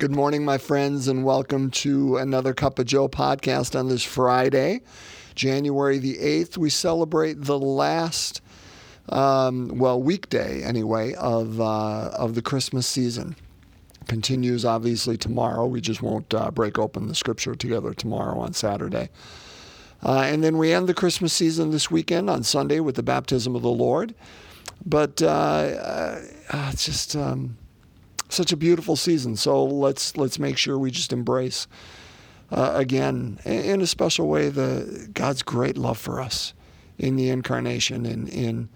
Good morning, my friends, and welcome to another Cup of Joe podcast on this Friday, January the 8th. We celebrate the last, um, well, weekday anyway, of, uh, of the Christmas season. Continues obviously tomorrow. We just won't uh, break open the scripture together tomorrow on Saturday. Uh, and then we end the Christmas season this weekend on Sunday with the baptism of the Lord. But uh, uh, it's just. Um, such a beautiful season. So let's let's make sure we just embrace uh, again in a special way the God's great love for us in the incarnation and in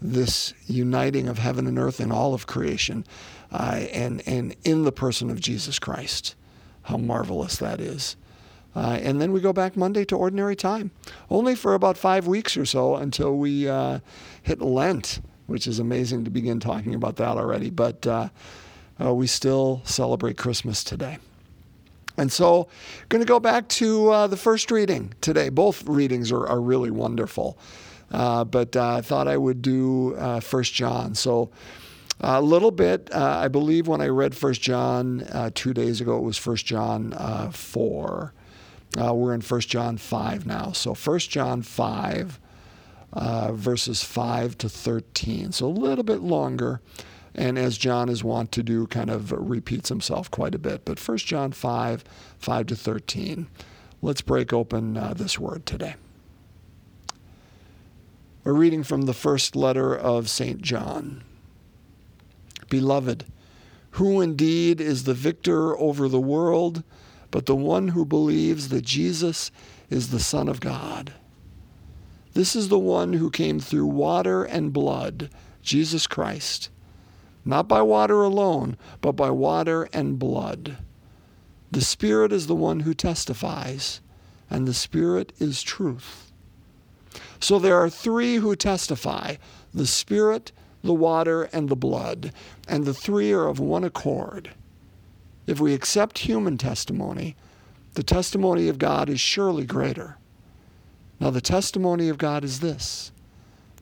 this uniting of heaven and earth and all of creation, uh, and and in the person of Jesus Christ. How marvelous that is. Uh, and then we go back Monday to ordinary time, only for about five weeks or so until we uh, hit Lent, which is amazing to begin talking about that already. But uh, we still celebrate Christmas today. And so, going to go back to uh, the first reading today. Both readings are, are really wonderful, uh, but uh, I thought I would do uh, First John. So, a little bit. Uh, I believe when I read First John two days ago, it was First John four. we're in First John five now. So, First John five, verses five to thirteen. So a little bit longer and as John is wont to do, kind of repeats himself quite a bit. But 1 John 5, 5 to 13. Let's break open uh, this word today. We're reading from the first letter of St. John. Beloved, who indeed is the victor over the world, but the one who believes that Jesus is the Son of God? This is the one who came through water and blood, Jesus Christ not by water alone, but by water and blood. The Spirit is the one who testifies, and the Spirit is truth. So there are three who testify the Spirit, the water, and the blood, and the three are of one accord. If we accept human testimony, the testimony of God is surely greater. Now, the testimony of God is this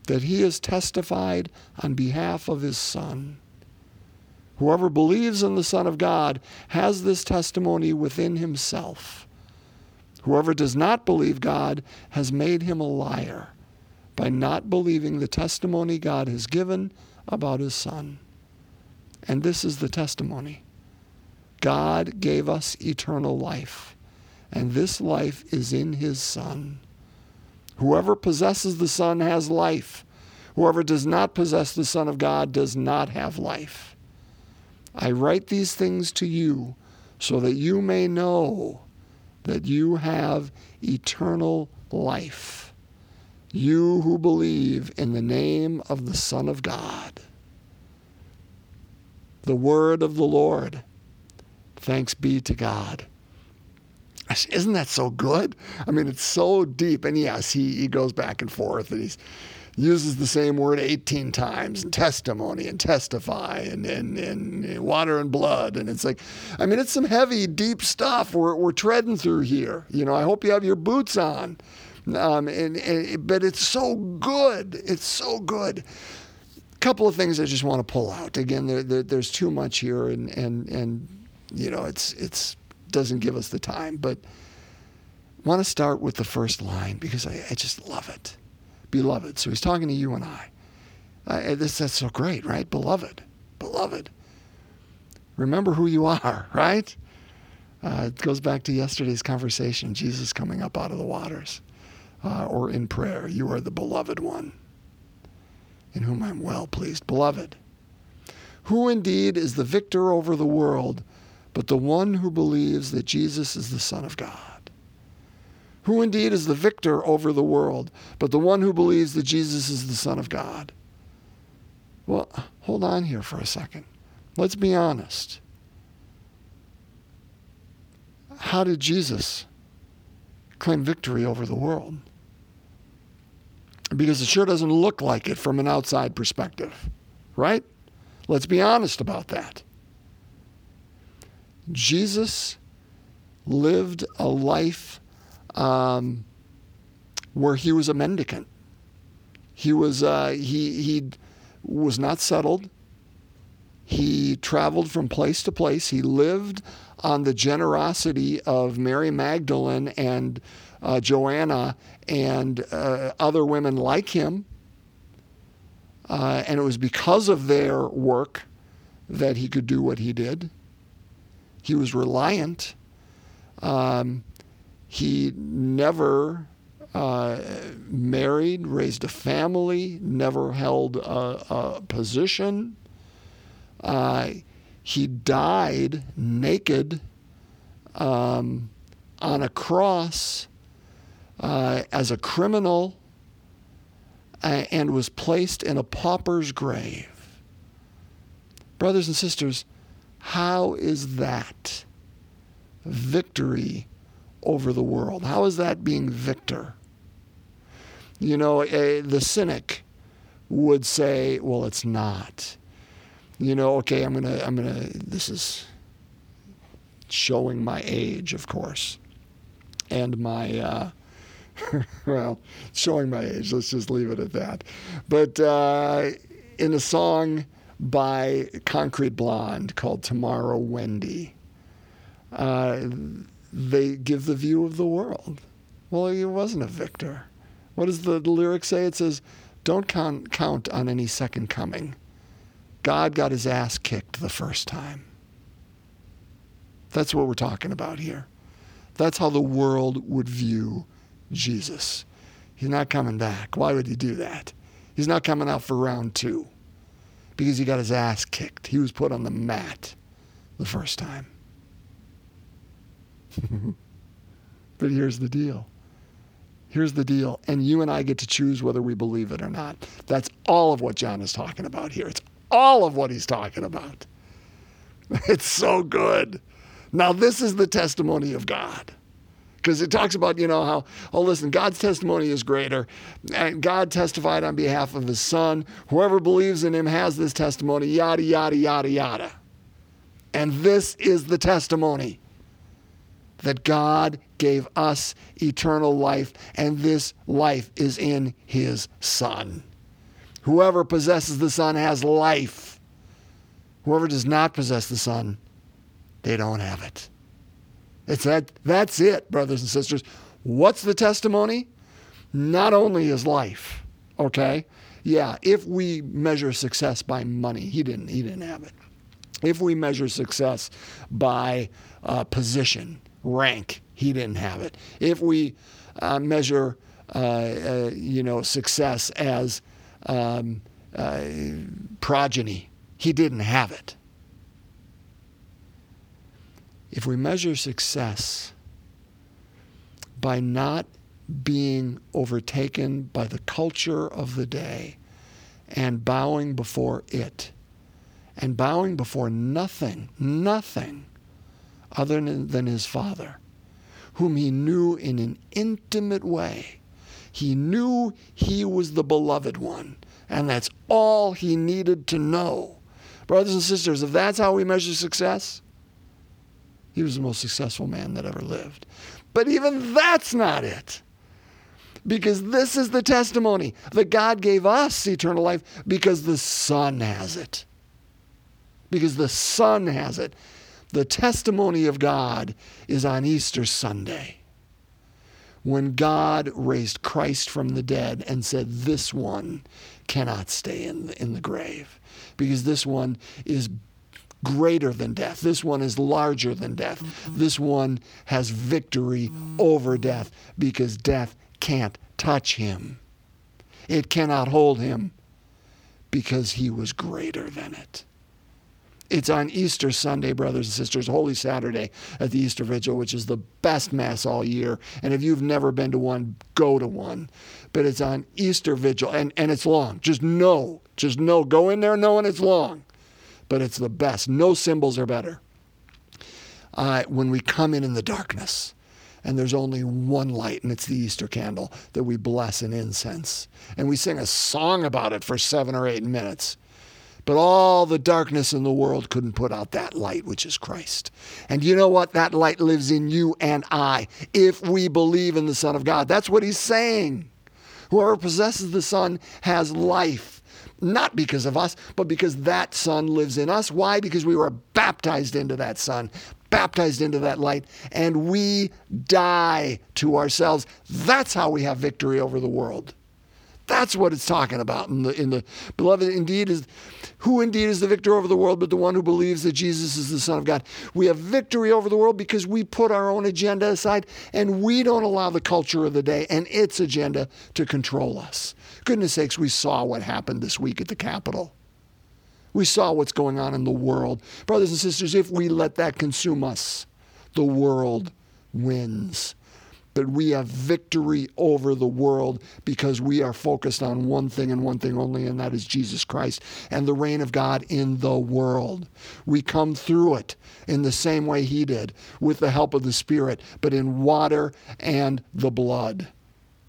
that He has testified on behalf of His Son. Whoever believes in the Son of God has this testimony within himself. Whoever does not believe God has made him a liar by not believing the testimony God has given about his Son. And this is the testimony God gave us eternal life, and this life is in his Son. Whoever possesses the Son has life. Whoever does not possess the Son of God does not have life. I write these things to you so that you may know that you have eternal life. You who believe in the name of the Son of God. The word of the Lord. Thanks be to God. Isn't that so good? I mean, it's so deep. And yes, he, he goes back and forth and he's uses the same word 18 times and testimony and testify and, and, and water and blood. And it's like, I mean, it's some heavy, deep stuff we're, we're treading through here. You know, I hope you have your boots on. Um, and, and, but it's so good. It's so good. A couple of things I just want to pull out. Again, there, there, there's too much here, and, and, and you know, it's, it's doesn't give us the time. But I want to start with the first line because I, I just love it beloved. So he's talking to you and I. Uh, this, that's so great, right? Beloved, beloved. Remember who you are, right? Uh, it goes back to yesterday's conversation Jesus coming up out of the waters, uh, or in prayer, you are the beloved one, in whom I'm well pleased. Beloved, who indeed is the victor over the world, but the one who believes that Jesus is the Son of God? Who indeed is the victor over the world, but the one who believes that Jesus is the Son of God? Well, hold on here for a second. Let's be honest. How did Jesus claim victory over the world? Because it sure doesn't look like it from an outside perspective, right? Let's be honest about that. Jesus lived a life um, where he was a mendicant. He was uh, he he was not settled. he traveled from place to place. He lived on the generosity of Mary Magdalene and uh, Joanna and uh, other women like him. Uh, and it was because of their work that he could do what he did. He was reliant. Um, he never uh, married, raised a family, never held a, a position. Uh, he died naked um, on a cross uh, as a criminal uh, and was placed in a pauper's grave. Brothers and sisters, how is that victory over the world? How is that being victor? You know, a, the cynic would say, well, it's not. You know, okay, I'm going to, I'm going to, this is showing my age, of course, and my, uh, well, showing my age. Let's just leave it at that. But uh, in a song by Concrete Blonde called Tomorrow Wendy, uh, they give the view of the world. Well, he wasn't a victor. What does the, the lyric say? It says, Don't count, count on any second coming. God got his ass kicked the first time. That's what we're talking about here. That's how the world would view Jesus. He's not coming back. Why would he do that? He's not coming out for round two because he got his ass kicked. He was put on the mat the first time. but here's the deal. Here's the deal. And you and I get to choose whether we believe it or not. That's all of what John is talking about here. It's all of what he's talking about. It's so good. Now, this is the testimony of God. Because it talks about, you know, how, oh, listen, God's testimony is greater. And God testified on behalf of his son. Whoever believes in him has this testimony, yada, yada, yada, yada. And this is the testimony that God gave us eternal life, and this life is in his Son. Whoever possesses the Son has life. Whoever does not possess the Son, they don't have it. It's that that's it, brothers and sisters. What's the testimony? Not only is life, okay? Yeah, if we measure success by money, he didn't he didn't have it. If we measure success by uh, position, rank, he didn't have it. If we uh, measure, uh, uh you know, success as um, uh, progeny. He didn't have it. If we measure success by not being overtaken by the culture of the day and bowing before it, and bowing before nothing, nothing other than his Father, whom he knew in an intimate way he knew he was the beloved one, and that's all he needed to know. Brothers and sisters, if that's how we measure success, he was the most successful man that ever lived. But even that's not it. Because this is the testimony that God gave us eternal life because the Son has it. Because the Son has it. The testimony of God is on Easter Sunday when God raised Christ from the dead and said, This one cannot stay in the, in the grave because this one is greater than death. This one is larger than death. This one has victory over death because death can't touch him. It cannot hold him because he was greater than it. It's on Easter Sunday, brothers and sisters, Holy Saturday at the Easter Vigil, which is the best Mass all year. And if you've never been to one, go to one. But it's on Easter Vigil, and, and it's long. Just know, just know, go in there knowing it's long. But it's the best. No symbols are better. Uh, when we come in in the darkness, and there's only one light, and it's the Easter candle that we bless in incense. And we sing a song about it for seven or eight minutes. But all the darkness in the world couldn't put out that light, which is Christ. And you know what? That light lives in you and I if we believe in the Son of God. That's what he's saying. Whoever possesses the Son has life. not because of us, but because that Son lives in us. Why? Because we were baptized into that Son, baptized into that light, and we die to ourselves. That's how we have victory over the world. That's what it's talking about in the in the beloved indeed is who indeed is the victor over the world but the one who believes that Jesus is the son of God. We have victory over the world because we put our own agenda aside and we don't allow the culture of the day and its agenda to control us. Goodness sakes, we saw what happened this week at the Capitol. We saw what's going on in the world. Brothers and sisters, if we let that consume us, the world wins but we have victory over the world because we are focused on one thing and one thing only, and that is Jesus Christ and the reign of God in the world. We come through it in the same way He did, with the help of the Spirit, but in water and the blood.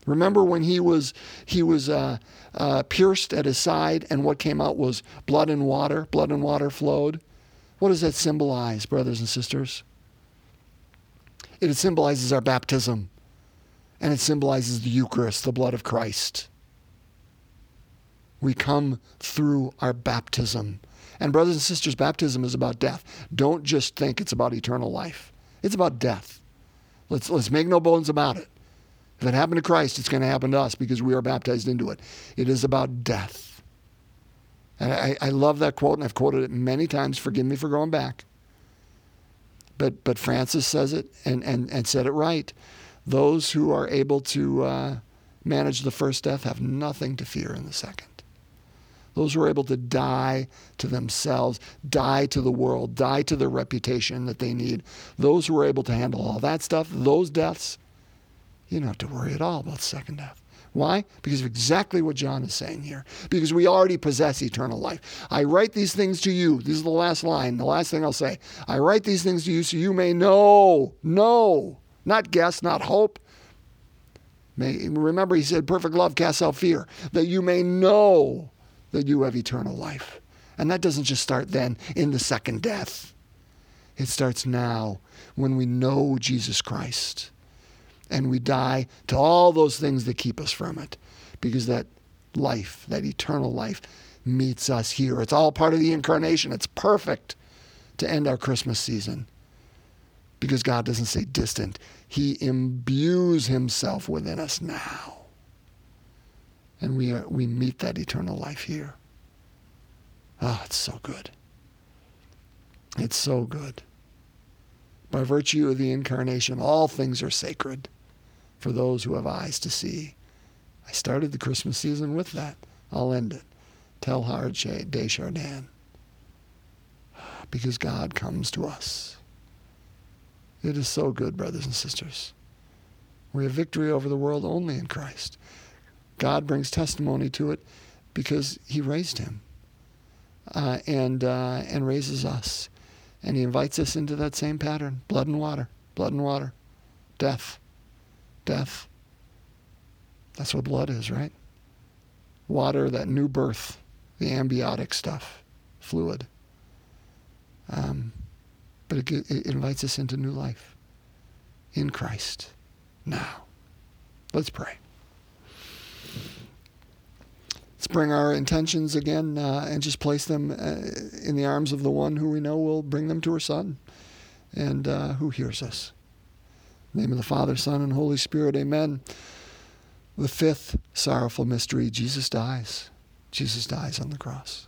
Remember when he was he was uh, uh, pierced at his side, and what came out was blood and water. Blood and water flowed. What does that symbolize, brothers and sisters? It symbolizes our baptism and it symbolizes the Eucharist, the blood of Christ. We come through our baptism. And, brothers and sisters, baptism is about death. Don't just think it's about eternal life, it's about death. Let's, let's make no bones about it. If it happened to Christ, it's going to happen to us because we are baptized into it. It is about death. And I, I love that quote, and I've quoted it many times. Forgive me for going back. But, but Francis says it and, and, and said it right. Those who are able to uh, manage the first death have nothing to fear in the second. Those who are able to die to themselves, die to the world, die to their reputation that they need, those who are able to handle all that stuff, those deaths, you don't have to worry at all about second death. Why? Because of exactly what John is saying here. Because we already possess eternal life. I write these things to you. This is the last line, the last thing I'll say. I write these things to you so you may know, know not guess, not hope. May, remember, he said, perfect love casts out fear, that you may know that you have eternal life. And that doesn't just start then in the second death. It starts now when we know Jesus Christ and we die to all those things that keep us from it because that life, that eternal life, meets us here. It's all part of the incarnation. It's perfect to end our Christmas season because God doesn't say distant. He imbues himself within us now. And we, are, we meet that eternal life here. Ah, oh, it's so good. It's so good. By virtue of the incarnation, all things are sacred for those who have eyes to see. I started the Christmas season with that. I'll end it. Teilhard de Chardin. Because God comes to us. It is so good, brothers and sisters. We have victory over the world only in Christ. God brings testimony to it because He raised Him uh, and, uh, and raises us. And He invites us into that same pattern blood and water, blood and water, death, death. That's what blood is, right? Water, that new birth, the amniotic stuff, fluid. Um, but it, it invites us into new life in Christ now. Let's pray. Let's bring our intentions again uh, and just place them uh, in the arms of the one who we know will bring them to her Son and uh, who hears us. name of the Father, Son, and Holy Spirit, amen. The fifth sorrowful mystery Jesus dies. Jesus dies on the cross.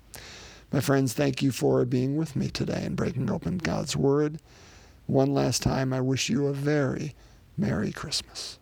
My friends, thank you for being with me today and breaking open God's Word. One last time, I wish you a very Merry Christmas.